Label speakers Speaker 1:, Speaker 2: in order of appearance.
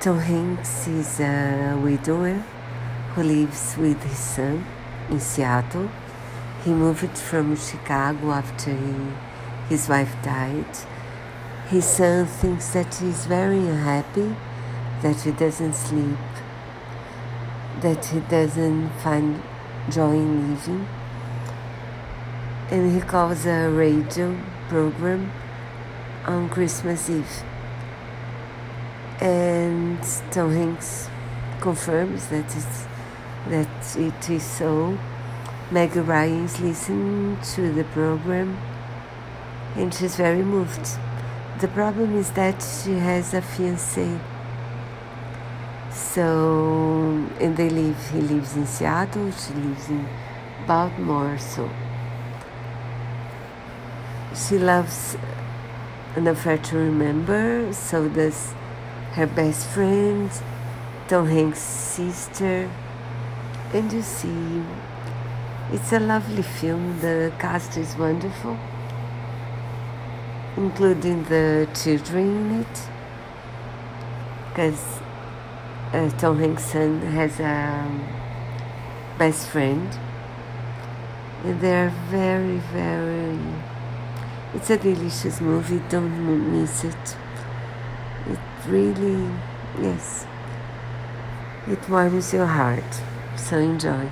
Speaker 1: Tom Hanks is a widower who lives with his son in Seattle. He moved from Chicago after he, his wife died. His son thinks that he's very unhappy, that he doesn't sleep, that he doesn't find joy in living. And he calls a radio program on Christmas Eve and Tom Hanks confirms that it's, that it is so. Meg Ryan is to the program and she's very moved. The problem is that she has a fiance. So, and they live, he lives in Seattle, she lives in Baltimore, so she loves an affair to remember, so does her best friend, Tom Hanks' sister, and you see, it's a lovely film. The cast is wonderful, including the children in it, because uh, Tom Hanks' has a best friend, and they're very, very. It's a delicious movie. Don't miss it it really, yes, it warms your heart. So enjoy.